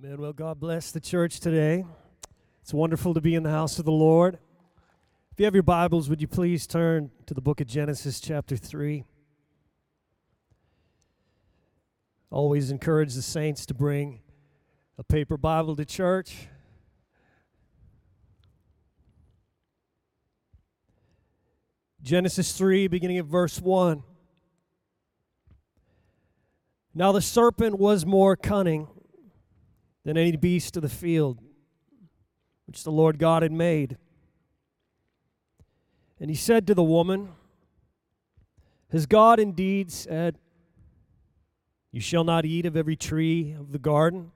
Amen. Well, God bless the church today. It's wonderful to be in the house of the Lord. If you have your Bibles, would you please turn to the book of Genesis, chapter 3? Always encourage the saints to bring a paper Bible to church. Genesis 3, beginning at verse 1. Now the serpent was more cunning than any beast of the field which the Lord God had made. And he said to the woman, Has God indeed said, You shall not eat of every tree of the garden?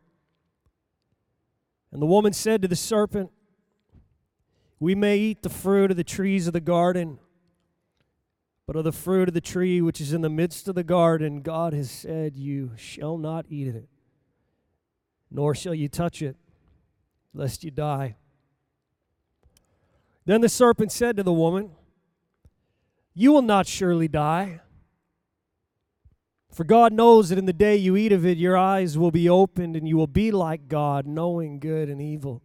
And the woman said to the serpent, We may eat the fruit of the trees of the garden, but of the fruit of the tree which is in the midst of the garden, God has said, You shall not eat of it, nor shall you touch it, lest you die. Then the serpent said to the woman, You will not surely die. For God knows that in the day you eat of it, your eyes will be opened, and you will be like God, knowing good and evil.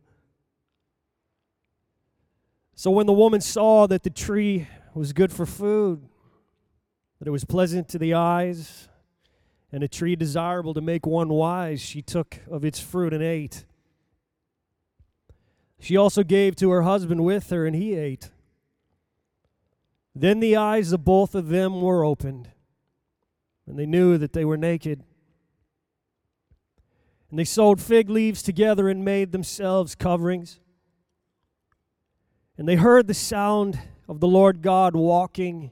So when the woman saw that the tree was good for food, that it was pleasant to the eyes, and a tree desirable to make one wise, she took of its fruit and ate. She also gave to her husband with her, and he ate. Then the eyes of both of them were opened, and they knew that they were naked. And they sewed fig leaves together and made themselves coverings. And they heard the sound of the Lord God walking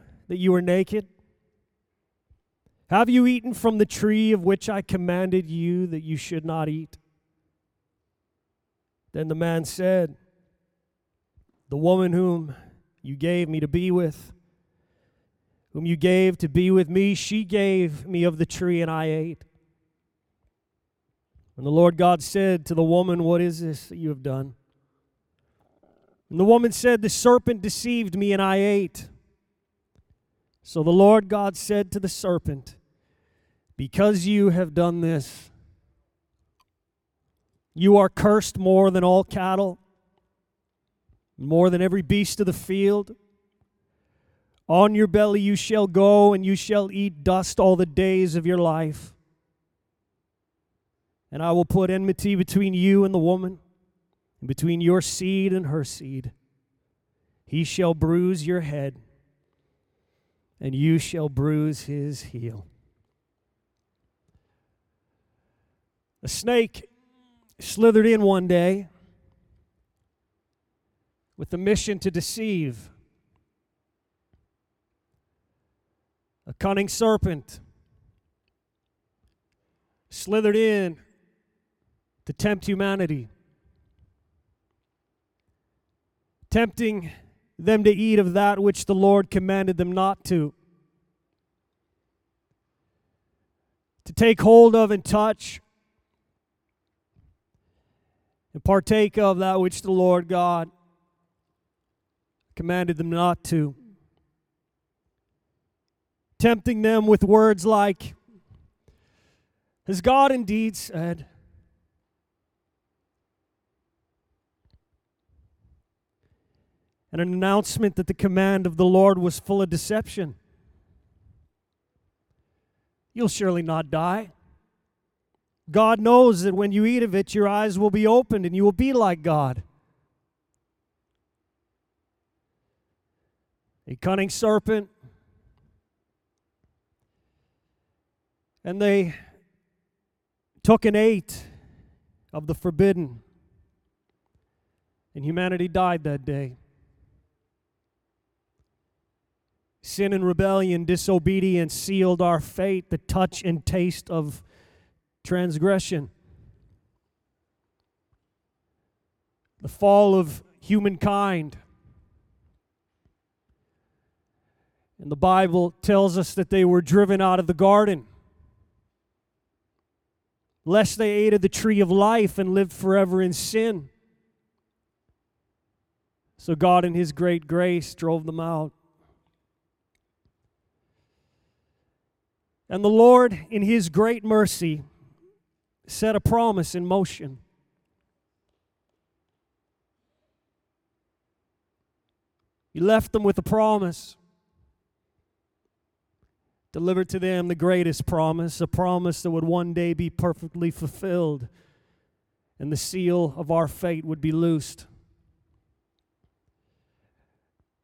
that you were naked? Have you eaten from the tree of which I commanded you that you should not eat? Then the man said, the woman whom you gave me to be with, whom you gave to be with me, she gave me of the tree, and I ate. And the Lord God said to the woman, What is this that you have done? And the woman said, The serpent deceived me, and I ate. So the Lord God said to the serpent, Because you have done this, you are cursed more than all cattle more than every beast of the field. On your belly you shall go, and you shall eat dust all the days of your life. And I will put enmity between you and the woman, and between your seed and her seed. He shall bruise your head, and you shall bruise his heel. A snake slithered in one day with the mission to deceive. A cunning serpent slithered in to tempt humanity, tempting them to eat of that which the Lord commanded them not to. To take hold of and touch and partake of that which the Lord God commanded them not to. Tempting them with words like, Has God indeed said? And an announcement that the command of the Lord was full of deception. You'll surely not die. God knows that when you eat of it, your eyes will be opened and you will be like God. a cunning serpent. And they took and ate of the forbidden. And humanity died that day. Sin and rebellion, disobedience sealed our fate, the touch and taste of transgression. the fall of humankind. And the Bible tells us that they were driven out of the garden, lest they ate of the tree of life and lived forever in sin. So God, in His great grace, drove them out. And the Lord, in His great mercy, set a promise in motion. He left them with a promise. Delivered to them the greatest promise, a promise that would one day be perfectly fulfilled, and the seal of our fate would be loosed.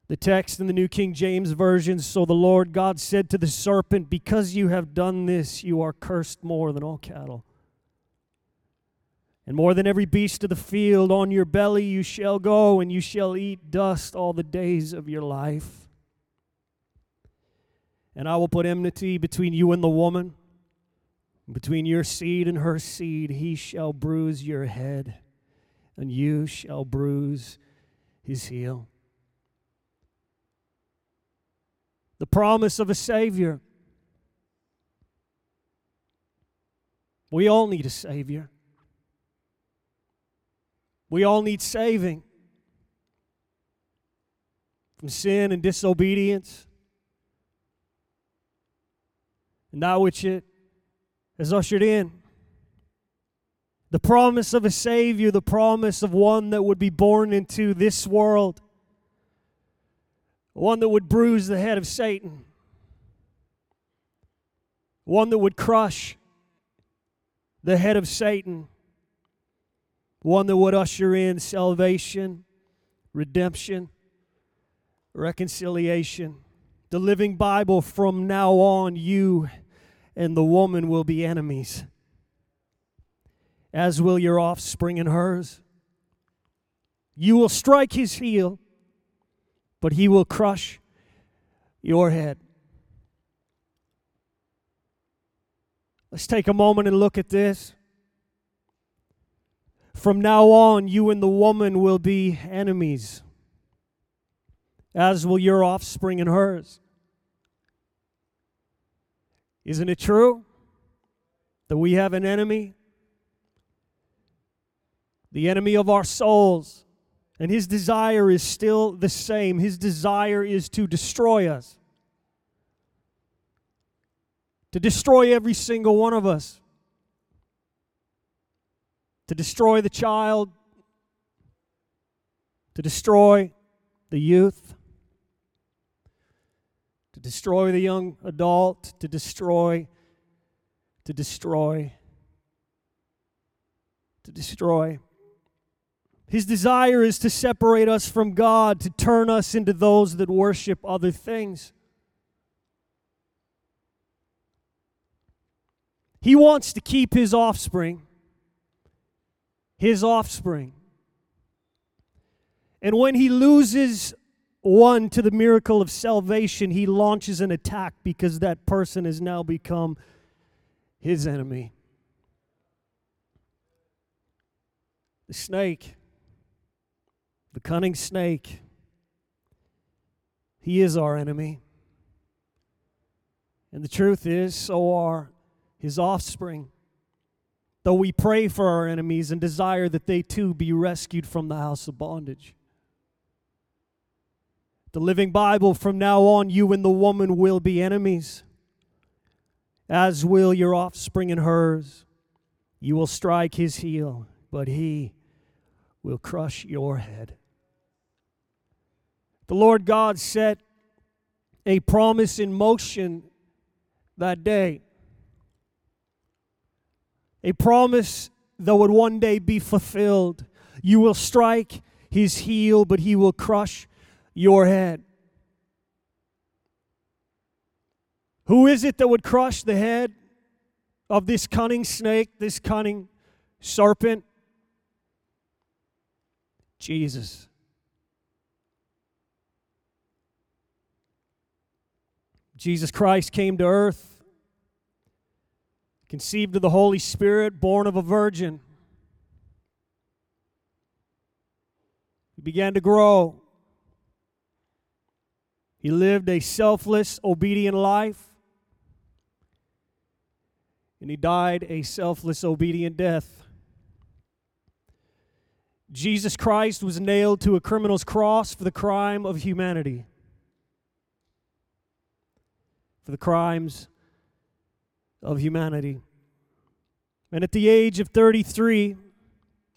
The text in the New King James Version So the Lord God said to the serpent, Because you have done this, you are cursed more than all cattle. And more than every beast of the field, on your belly you shall go, and you shall eat dust all the days of your life. And I will put enmity between you and the woman, between your seed and her seed. He shall bruise your head, and you shall bruise his heel. The promise of a Savior. We all need a Savior. We all need saving from sin and disobedience. And that which it has ushered in. The promise of a Savior, the promise of one that would be born into this world, one that would bruise the head of Satan, one that would crush the head of Satan one that would usher in salvation, redemption, reconciliation. The Living Bible from now on, you and the woman will be enemies, as will your offspring and hers. You will strike his heel, but he will crush your head. Let's take a moment and look at this. From now on, you and the woman will be enemies, as will your offspring and hers. Isn't it true that we have an enemy? The enemy of our souls. And his desire is still the same. His desire is to destroy us, to destroy every single one of us. To destroy the child, to destroy the youth, to destroy the young adult, to destroy, to destroy, to destroy. His desire is to separate us from God, to turn us into those that worship other things. He wants to keep his offspring his offspring. And when he loses one to the miracle of salvation, he launches an attack because that person has now become his enemy. The snake, the cunning snake, he is our enemy. And the truth is, so are his offspring though we pray for our enemies and desire that they too be rescued from the house of bondage. The Living Bible from now on, you and the woman will be enemies, as will your offspring and hers. You will strike his heel, but he will crush your head. The Lord God set a promise in motion that day a promise that would one day be fulfilled. You will strike his heel, but he will crush your head. Who is it that would crush the head of this cunning snake, this cunning serpent? Jesus. Jesus Christ came to earth conceived of the Holy Spirit, born of a virgin. He began to grow. He lived a selfless, obedient life. And he died a selfless, obedient death. Jesus Christ was nailed to a criminal's cross for the crime of humanity, for the crimes of humanity. And at the age of 33,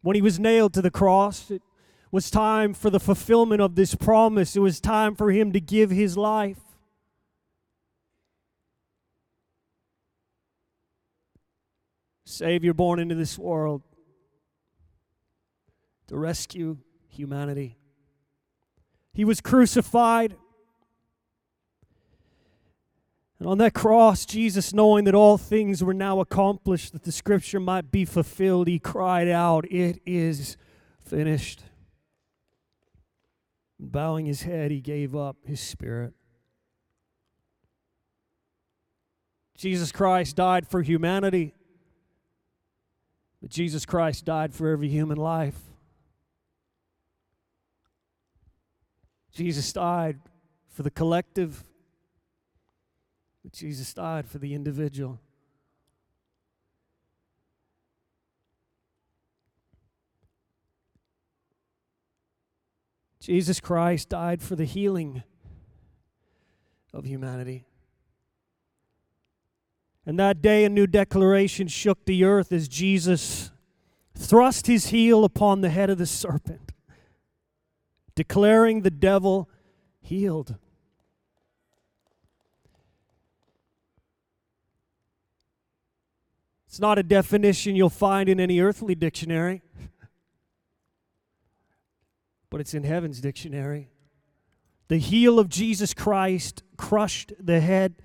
when he was nailed to the cross, it was time for the fulfillment of this promise. It was time for him to give his life. Savior born into this world to rescue humanity. He was crucified. And on that cross, Jesus, knowing that all things were now accomplished, that the scripture might be fulfilled, he cried out, It is finished. bowing his head, he gave up his spirit. Jesus Christ died for humanity, but Jesus Christ died for every human life. Jesus died for the collective, but Jesus died for the individual. Jesus Christ died for the healing of humanity. And that day, a new declaration shook the earth as Jesus thrust his heel upon the head of the serpent declaring the devil heeled. It's not a definition you'll find in any earthly dictionary, but it's in heaven's dictionary. The heel of Jesus Christ crushed the head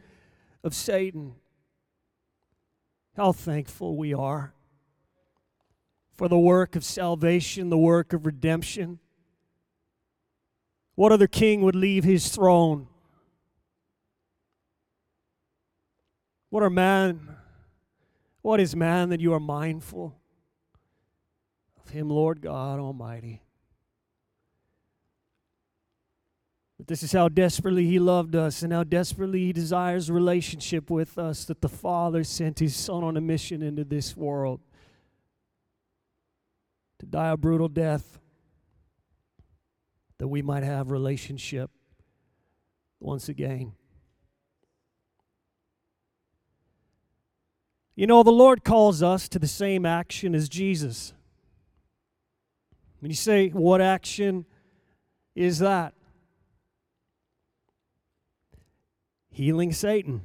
of Satan. How thankful we are for the work of salvation, the work of redemption. What other king would leave his throne? What are man? What is man that you are mindful of him, Lord God Almighty? But this is how desperately he loved us and how desperately he desires relationship with us that the Father sent his Son on a mission into this world to die a brutal death that we might have relationship once again. You know, the Lord calls us to the same action as Jesus. When you say, What action is that? Heeling Satan.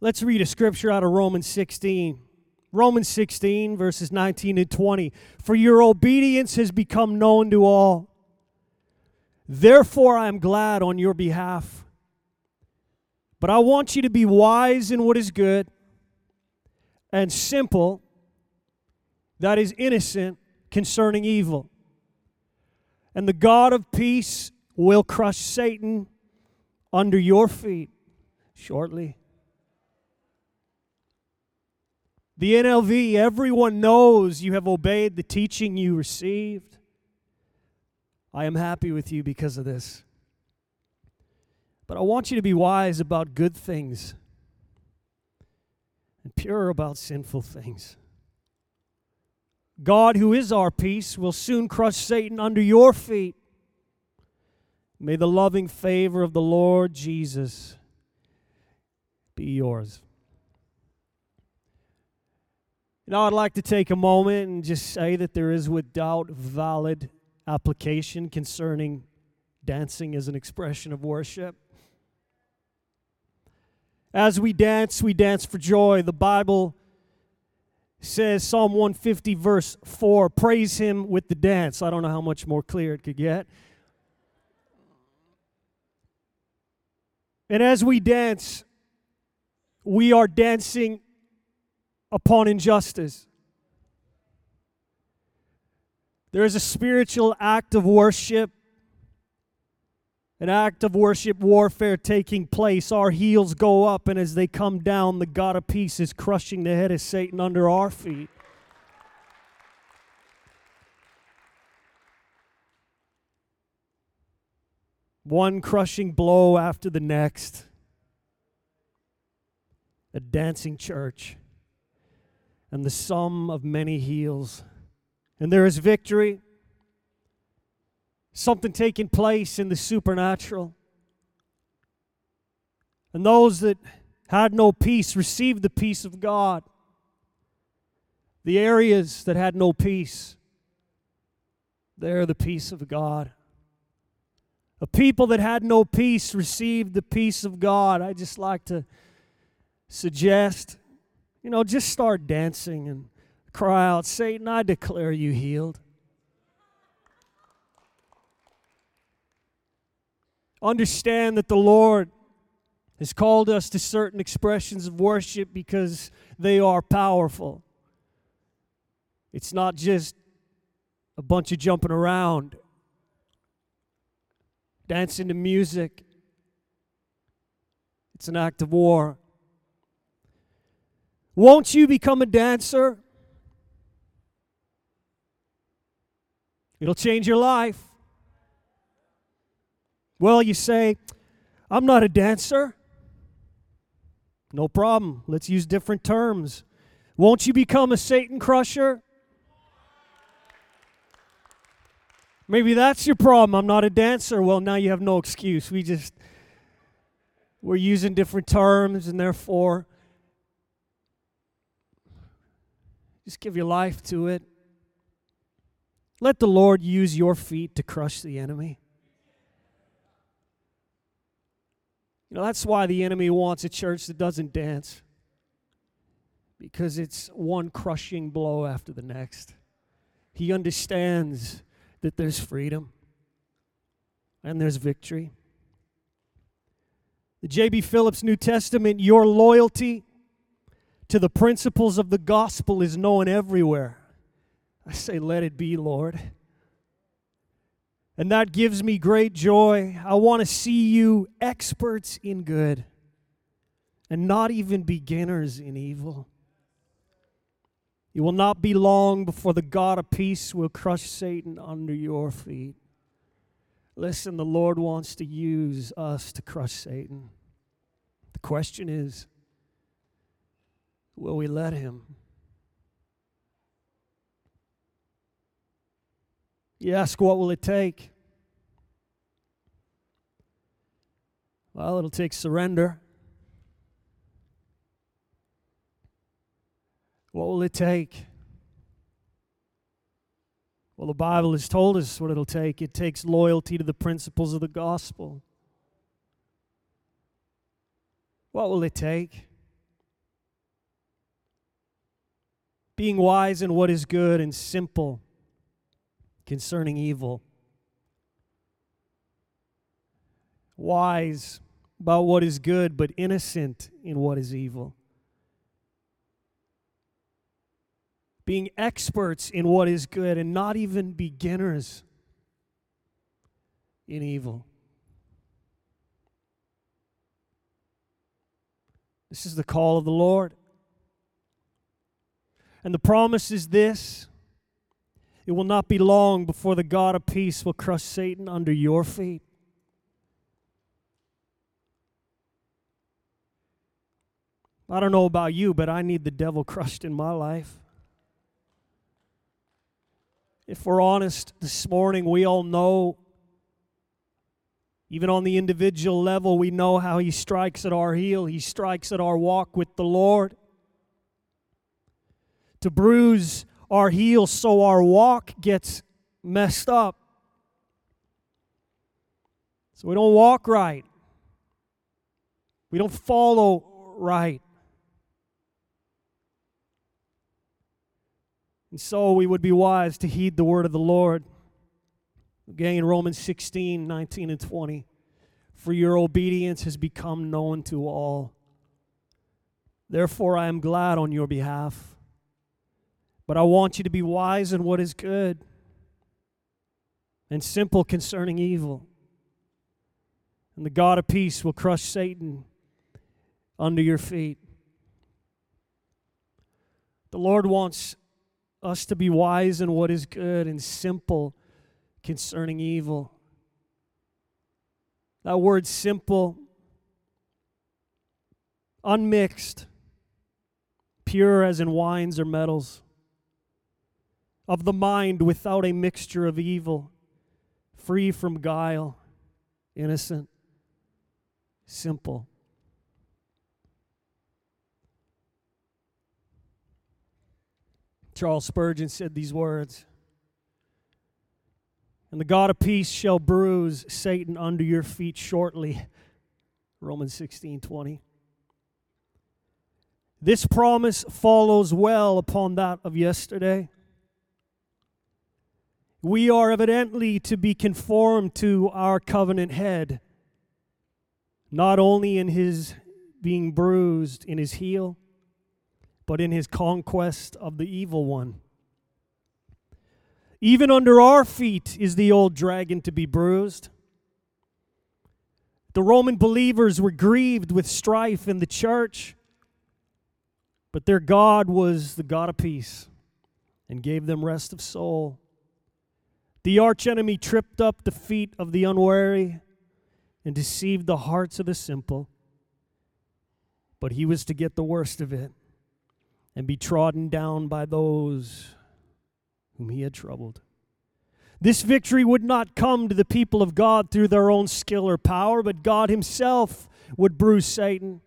Let's read a scripture out of Romans 16. Romans 16, verses 19 and 20. For your obedience has become known to all. Therefore, I am glad on your behalf. But I want you to be wise in what is good and simple, that is innocent, concerning evil. And the God of peace will crush Satan under your feet shortly. The NLV, everyone knows you have obeyed the teaching you received. I am happy with you because of this. But I want you to be wise about good things and pure about sinful things. God, who is our peace, will soon crush Satan under your feet. May the loving favor of the Lord Jesus be yours. Now, I'd like to take a moment and just say that there is, without valid application concerning dancing as an expression of worship. As we dance, we dance for joy. The Bible says, Psalm 150, verse 4, praise him with the dance. I don't know how much more clear it could get. And as we dance, we are dancing upon injustice. There is a spiritual act of worship, an act of worship warfare taking place. Our heels go up, and as they come down, the God of peace is crushing the head of Satan under our feet. One crushing blow after the next. A dancing church, and the sum of many heels. And there is victory something taking place in the supernatural. And those that had no peace received the peace of God. The areas that had no peace, there the peace of God. A people that had no peace received the peace of God. I just like to suggest, you know, just start dancing and cry out, Satan, I declare you heeled. Understand that the Lord has called us to certain expressions of worship because they are powerful. It's not just a bunch of jumping around, dancing to music. It's an act of war. Won't you become a dancer? It'll change your life. Well, you say, I'm not a dancer. No problem. Let's use different terms. Won't you become a Satan crusher? Maybe that's your problem. I'm not a dancer. Well, now you have no excuse. We just, we're using different terms, and therefore, just give your life to it. Let the Lord use your feet to crush the enemy. You know, that's why the enemy wants a church that doesn't dance, because it's one crushing blow after the next. He understands that there's freedom and there's victory. The J.B. Phillips New Testament, your loyalty to the principles of the gospel is known everywhere. I say, let it be, Lord. And that gives me great joy. I want to see you experts in good and not even beginners in evil. It will not be long before the God of peace will crush Satan under your feet. Listen, the Lord wants to use us to crush Satan. The question is will we let him? You ask, what will it take? Well, it'll take surrender. What will it take? Well, the Bible has told us what it'll take. It takes loyalty to the principles of the gospel. What will it take? Being wise in what is good and simple concerning evil. Wise about what is good, but innocent in what is evil. Being experts in what is good and not even beginners in evil. This is the call of the Lord. And the promise is this it will not be long before the God of peace will crush Satan under your feet. I don't know about you, but I need the devil crushed in my life. If we're honest this morning, we all know, even on the individual level, we know how he strikes at our heel, he strikes at our walk with the Lord. To bruise our heels so our walk gets messed up. So we don't walk right. We don't follow right. And so we would be wise to heed the word of the Lord. Again, in Romans 16, 19, and 20. For your obedience has become known to all. Therefore, I am glad on your behalf. But I want you to be wise in what is good and simple concerning evil. And the God of peace will crush Satan under your feet. The Lord wants us to be wise in what is good and simple concerning evil. That word simple, unmixed, pure as in wines or metals, of the mind without a mixture of evil, free from guile, innocent, simple. Charles Spurgeon said these words And the God of peace shall bruise Satan under your feet shortly. Romans 16 20. This promise follows well upon that of yesterday. We are evidently to be conformed to our covenant head, not only in his being bruised in his heel, but in his conquest of the evil one. Even under our feet is the old dragon to be bruised. The Roman believers were grieved with strife in the church, but their God was the God of peace and gave them rest of soul. The archenemy tripped up the feet of the unwary and deceived the hearts of the simple, but he was to get the worst of it and be trodden down by those whom he had troubled. This victory would not come to the people of God through their own skill or power, but God Himself would bruise Satan.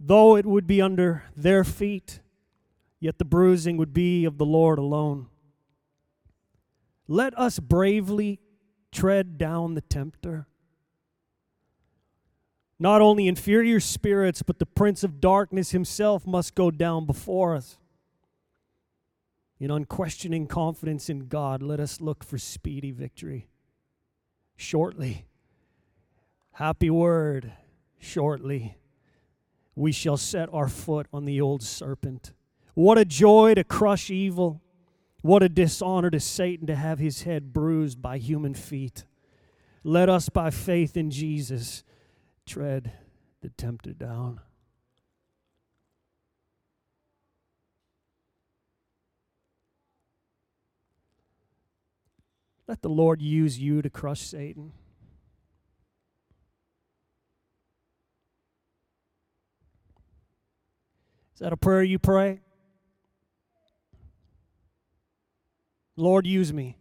Though it would be under their feet, yet the bruising would be of the Lord alone. Let us bravely tread down the tempter not only inferior spirits, but the prince of darkness himself must go down before us. In unquestioning confidence in God, let us look for speedy victory. Shortly, happy word, shortly, we shall set our foot on the old serpent. What a joy to crush evil. What a dishonor to Satan to have his head bruised by human feet. Let us, by faith in Jesus, tread the tempter down. Let the Lord use you to crush Satan. Is that a prayer you pray? Lord, use me.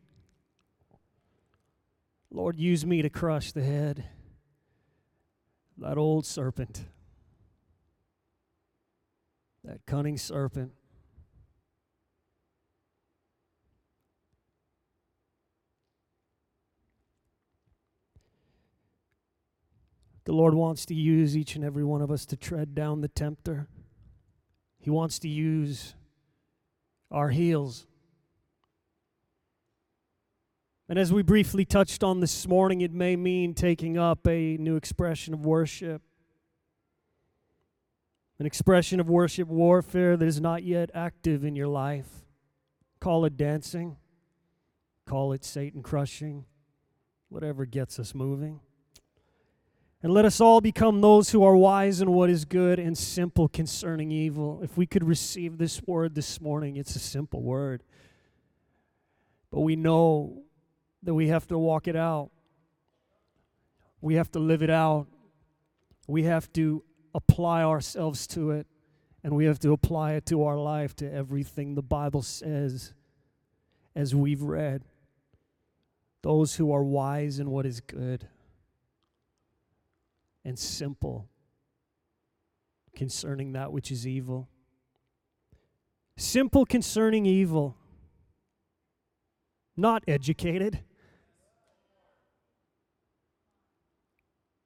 Lord, use me to crush the head that old serpent, that cunning serpent. The Lord wants to use each and every one of us to tread down the tempter. He wants to use our heels and as we briefly touched on this morning, it may mean taking up a new expression of worship. An expression of worship warfare that is not yet active in your life. Call it dancing, call it Satan crushing, whatever gets us moving. And let us all become those who are wise in what is good and simple concerning evil. If we could receive this word this morning, it's a simple word. But we know that we have to walk it out. We have to live it out. We have to apply ourselves to it, and we have to apply it to our life, to everything the Bible says, as we've read. Those who are wise in what is good and simple concerning that which is evil. Simple concerning evil, not educated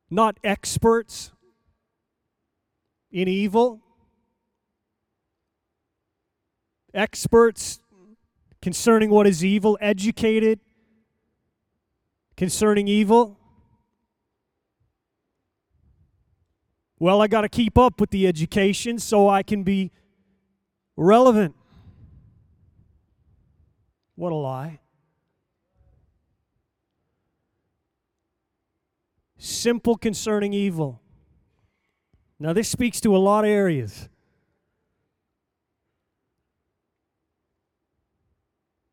not experts in evil, experts concerning what is evil, educated concerning evil. Well, I got to keep up with the education so I can be relevant. What a lie. Simple concerning evil. Now, this speaks to a lot of areas.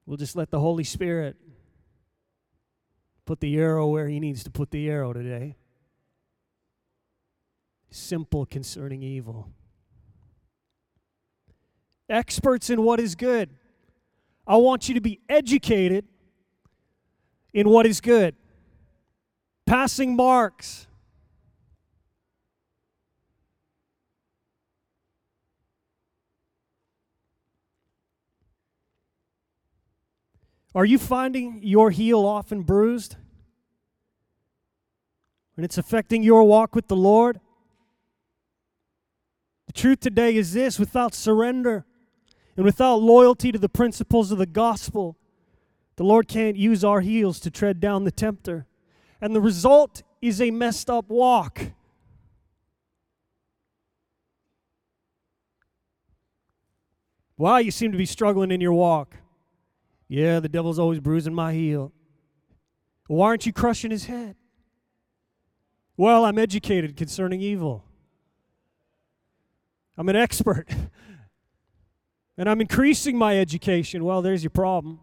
We'll just let the Holy Spirit put the arrow where He needs to put the arrow today. Simple concerning evil. Experts in what is good. I want you to be educated in what is good. Passing marks. Are you finding your heel often bruised? And it's affecting your walk with the Lord? The truth today is this without surrender and without loyalty to the principles of the gospel, the Lord can't use our heels to tread down the tempter. And the result is a messed up walk. Wow, you seem to be struggling in your walk. Yeah, the devil's always bruising my heel. Why aren't you crushing his head? Well, I'm educated concerning evil. I'm an expert. and I'm increasing my education. Well, there's your problem.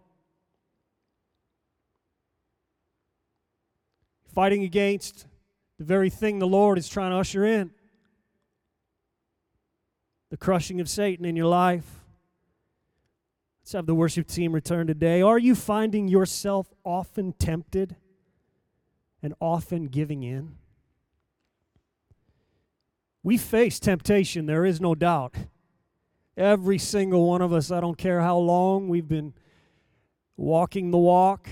Fighting against the very thing the Lord is trying to usher in the crushing of Satan in your life. Let's have the worship team return today. Are you finding yourself often tempted and often giving in? We face temptation, there is no doubt. Every single one of us, I don't care how long we've been walking the walk,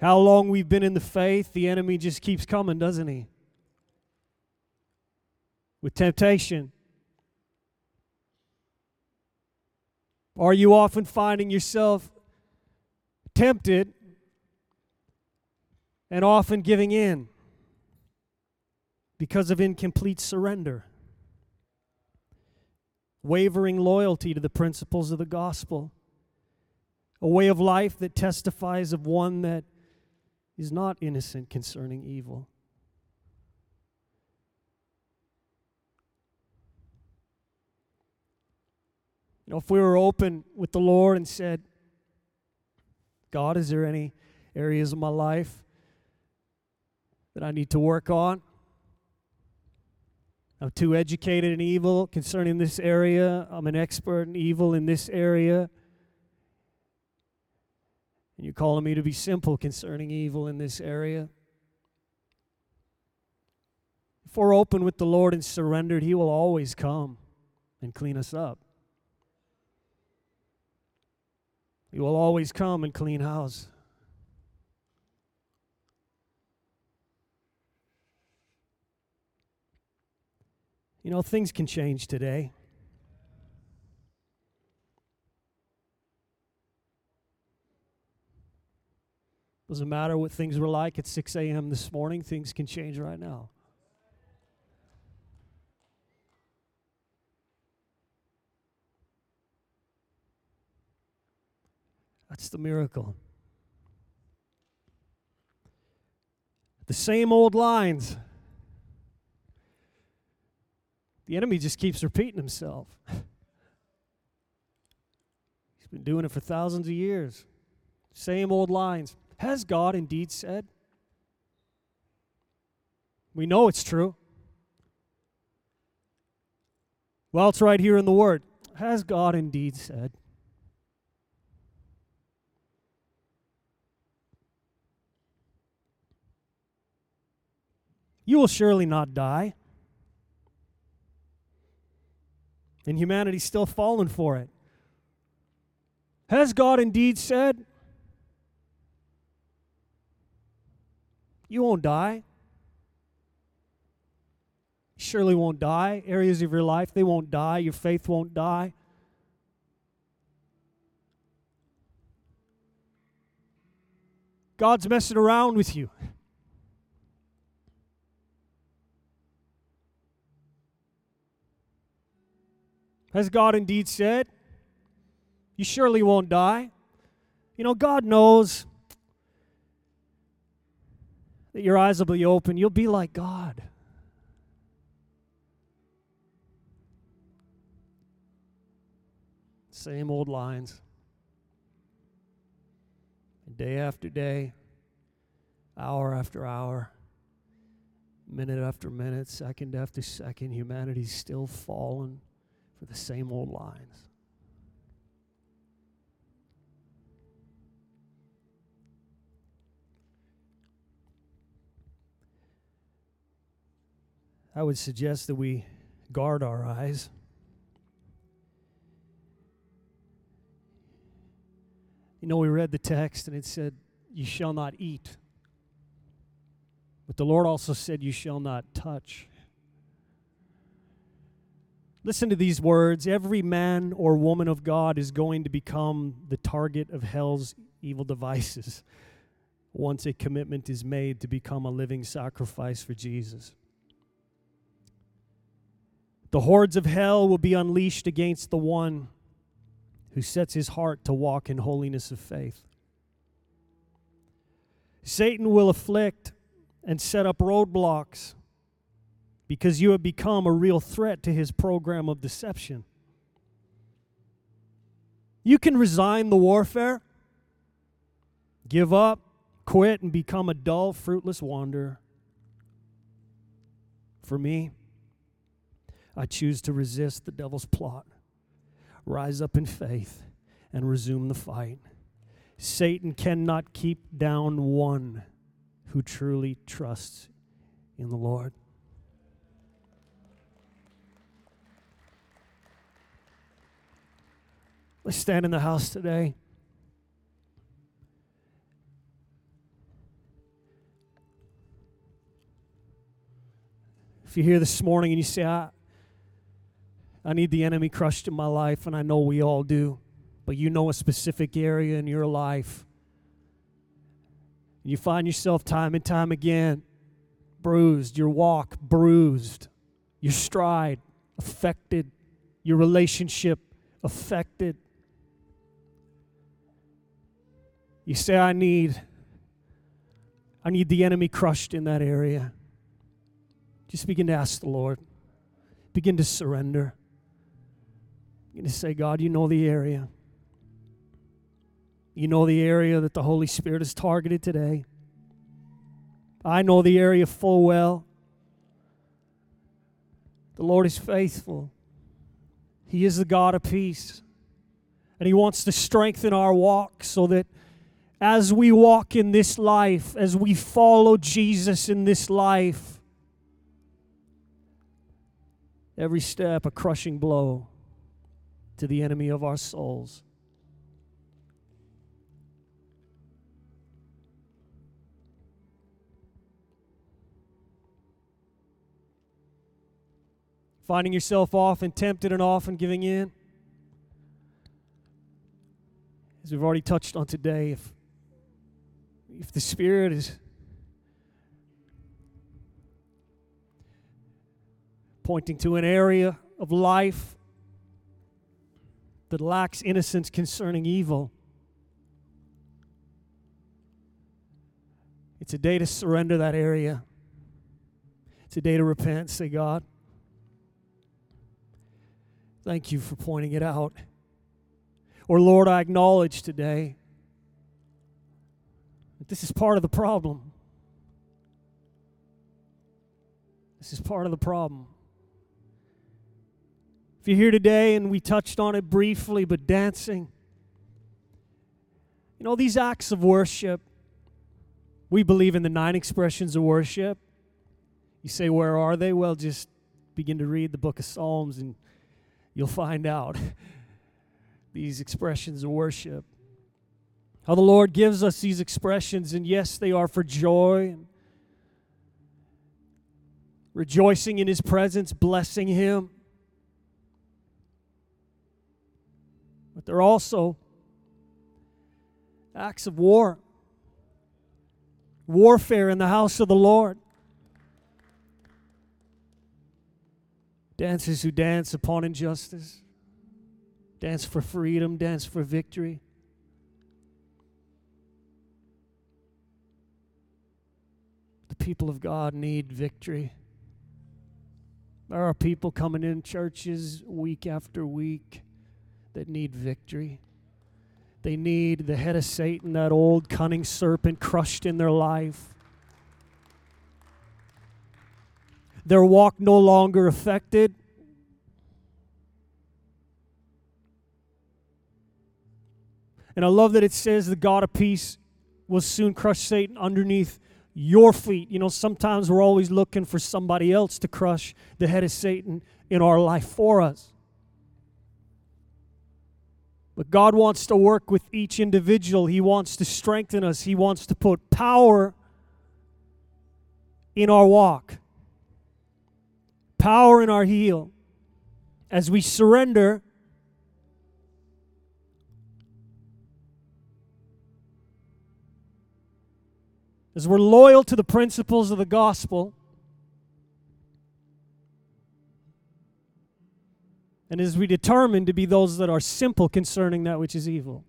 how long we've been in the faith, the enemy just keeps coming, doesn't he? With temptation. Are you often finding yourself tempted and often giving in because of incomplete surrender? Wavering loyalty to the principles of the gospel. A way of life that testifies of one that is not innocent concerning evil. You know, if we were open with the Lord and said, God, is there any areas of my life that I need to work on? I'm too educated in evil concerning this area. I'm an expert in evil in this area. And you're calling me to be simple concerning evil in this area. If we're open with the Lord and surrendered, He will always come and clean us up. He will always come and clean house. You know, things can change today. Doesn't matter what things were like at 6 a.m. this morning, things can change right now. That's the miracle. The same old lines. The enemy just keeps repeating himself. He's been doing it for thousands of years. Same old lines. Has God indeed said? We know it's true. Well, it's right here in the Word. Has God indeed said? You will surely not die. And humanity's still fallen for it. Has God indeed said, You won't die? Surely won't die. Areas of your life, they won't die. Your faith won't die. God's messing around with you. Has God indeed said? You surely won't die. You know, God knows that your eyes will be open. You'll be like God. Same old lines. day after day, hour after hour, minute after minute, second after second, humanity's still falling for the same old lines. I would suggest that we guard our eyes. You know, we read the text and it said, You shall not eat. But the Lord also said, You shall not touch. Listen to these words. Every man or woman of God is going to become the target of hell's evil devices once a commitment is made to become a living sacrifice for Jesus. The hordes of hell will be unleashed against the one who sets his heart to walk in holiness of faith. Satan will afflict and set up roadblocks because you have become a real threat to his program of deception. You can resign the warfare, give up, quit, and become a dull, fruitless wanderer. For me, I choose to resist the devil's plot, rise up in faith, and resume the fight. Satan cannot keep down one who truly trusts in the Lord. Let's stand in the house today. If you're here this morning and you say, I, I need the enemy crushed in my life, and I know we all do, but you know a specific area in your life. You find yourself time and time again bruised, your walk bruised, your stride affected, your relationship affected. You say, I need, I need the enemy crushed in that area. Just begin to ask the Lord. Begin to surrender. You to say, God, you know the area. You know the area that the Holy Spirit has targeted today. I know the area full well. The Lord is faithful. He is the God of peace. And He wants to strengthen our walk so that as we walk in this life, as we follow Jesus in this life, every step a crushing blow to the enemy of our souls. Finding yourself often tempted and often giving in. As we've already touched on today, if, if the Spirit is pointing to an area of life that lacks innocence concerning evil. It's a day to surrender that area. It's a day to repent. Say, God, thank you for pointing it out. Or, Lord, I acknowledge today that this is part of the problem. This is part of the problem. If you're here today and we touched on it briefly, but dancing, you know, these acts of worship, we believe in the nine expressions of worship. You say, where are they? Well, just begin to read the book of Psalms and you'll find out these expressions of worship. How the Lord gives us these expressions, and yes, they are for joy rejoicing in His presence, blessing Him. But they're also acts of war, warfare in the house of the Lord. Dancers who dance upon injustice, dance for freedom, dance for victory. The people of God need victory. There are people coming in churches week after week that need victory. They need the head of Satan, that old cunning serpent, crushed in their life. Their walk no longer affected. And I love that it says the God of peace will soon crush Satan underneath your feet. You know, sometimes we're always looking for somebody else to crush the head of Satan in our life for us. But God wants to work with each individual. He wants to strengthen us. He wants to put power in our walk, power in our heel. As we surrender, as we're loyal to the principles of the gospel, and as we determine to be those that are simple concerning that which is evil.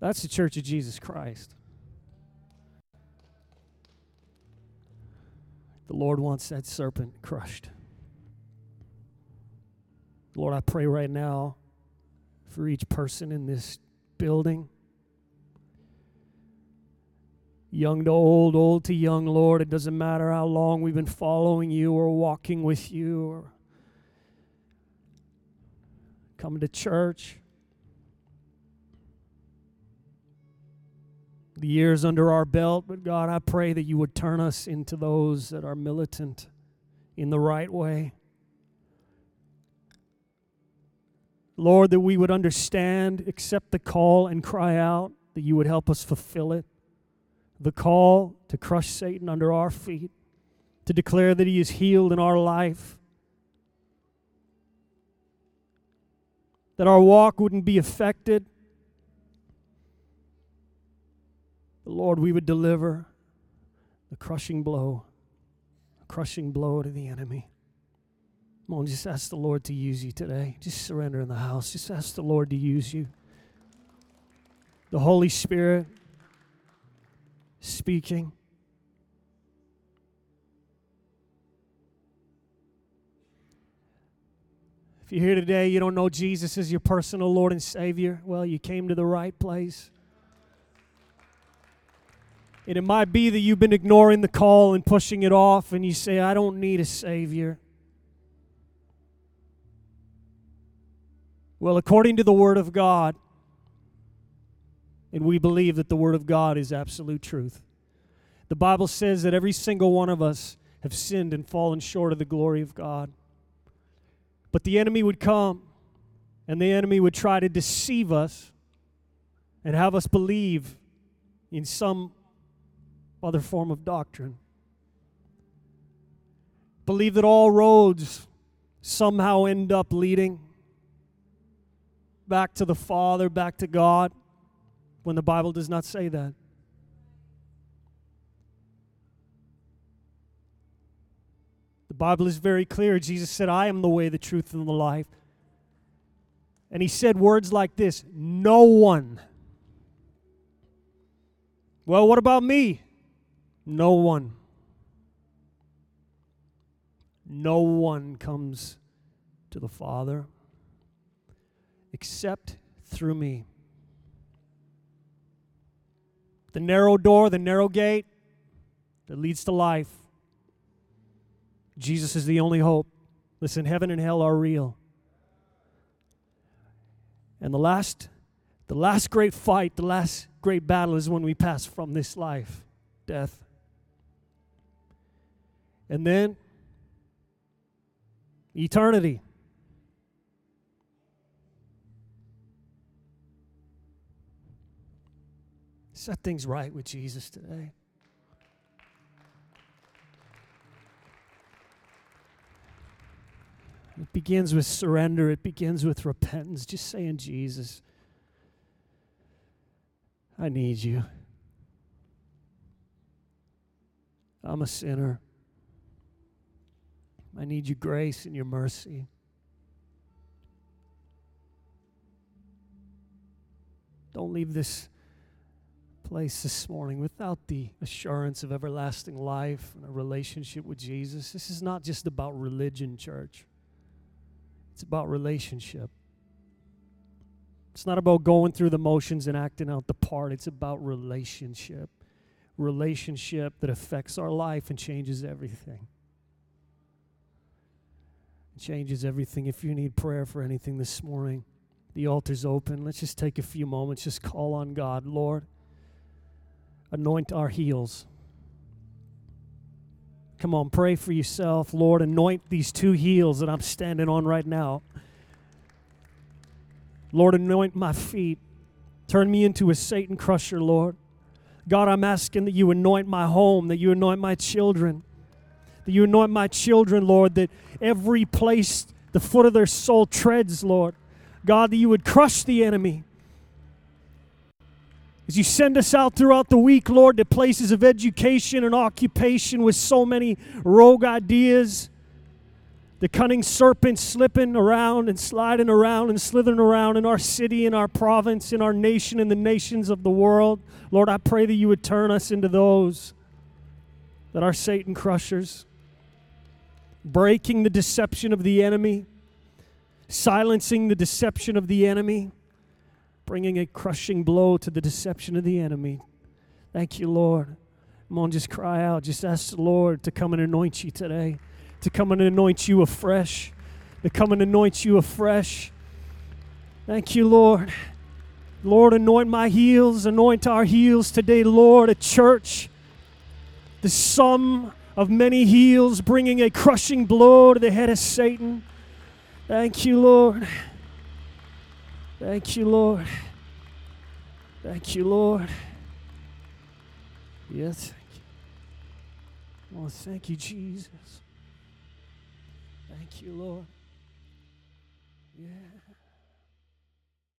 That's the church of Jesus Christ. The Lord wants that serpent crushed. Lord, I pray right now for each person in this building young to old, old to young, Lord. It doesn't matter how long we've been following you or walking with you or coming to church. The years under our belt, but God, I pray that you would turn us into those that are militant in the right way. Lord, that we would understand, accept the call, and cry out, that you would help us fulfill it the call to crush Satan under our feet, to declare that he is heeled in our life, that our walk wouldn't be affected. The Lord, we would deliver the crushing blow, a crushing blow to the enemy. Come on, just ask the Lord to use you today. Just surrender in the house. Just ask the Lord to use you. The Holy Spirit speaking. If you're here today, you don't know Jesus as your personal Lord and Savior, well, you came to the right place. And it might be that you've been ignoring the call and pushing it off, and you say, I don't need a Savior. Well, according to the Word of God, and we believe that the Word of God is absolute truth. The Bible says that every single one of us have sinned and fallen short of the glory of God. But the enemy would come and the enemy would try to deceive us and have us believe in some other form of doctrine. Believe that all roads somehow end up leading back to the Father, back to God when the Bible does not say that. The Bible is very clear. Jesus said, I am the way, the truth, and the life. And he said words like this No one. Well, what about me? No one. No one comes to the Father except through me the narrow door, the narrow gate that leads to life. Jesus is the only hope. Listen, heaven and hell are real. And the last the last great fight, the last great battle is when we pass from this life, death. And then eternity. Set things right with Jesus today. It begins with surrender, it begins with repentance, just saying, Jesus, I need you. I'm a sinner. I need your grace and your mercy. Don't leave this place this morning without the assurance of everlasting life and a relationship with Jesus. This is not just about religion, church. It's about relationship. It's not about going through the motions and acting out the part. It's about relationship. Relationship that affects our life and changes everything. It changes everything. If you need prayer for anything this morning, the altar's open. Let's just take a few moments, just call on God. Lord, anoint our heels. Come on, pray for yourself. Lord, anoint these two heels that I'm standing on right now. Lord, anoint my feet. Turn me into a Satan crusher, Lord. God, I'm asking that you anoint my home, that you anoint my children, that you anoint my children, Lord, that every place the foot of their soul treads, Lord, God, that you would crush the enemy. As you send us out throughout the week, Lord, to places of education and occupation with so many rogue ideas, the cunning serpent slipping around and sliding around and slithering around in our city, in our province, in our nation, in the nations of the world. Lord, I pray that you would turn us into those that are Satan crushers, breaking the deception of the enemy, silencing the deception of the enemy, bringing a crushing blow to the deception of the enemy. Thank you, Lord. Come on, just cry out. Just ask the Lord to come and anoint you today to come and anoint you afresh, to come and anoint you afresh. Thank you, Lord. Lord, anoint my heels, anoint our heels today, Lord, a church, the sum of many heels, bringing a crushing blow to the head of Satan. Thank you, Lord. Thank you, Lord. Thank you, Lord. Yes, thank you. Oh, thank you, Jesus. Thank you, Lord.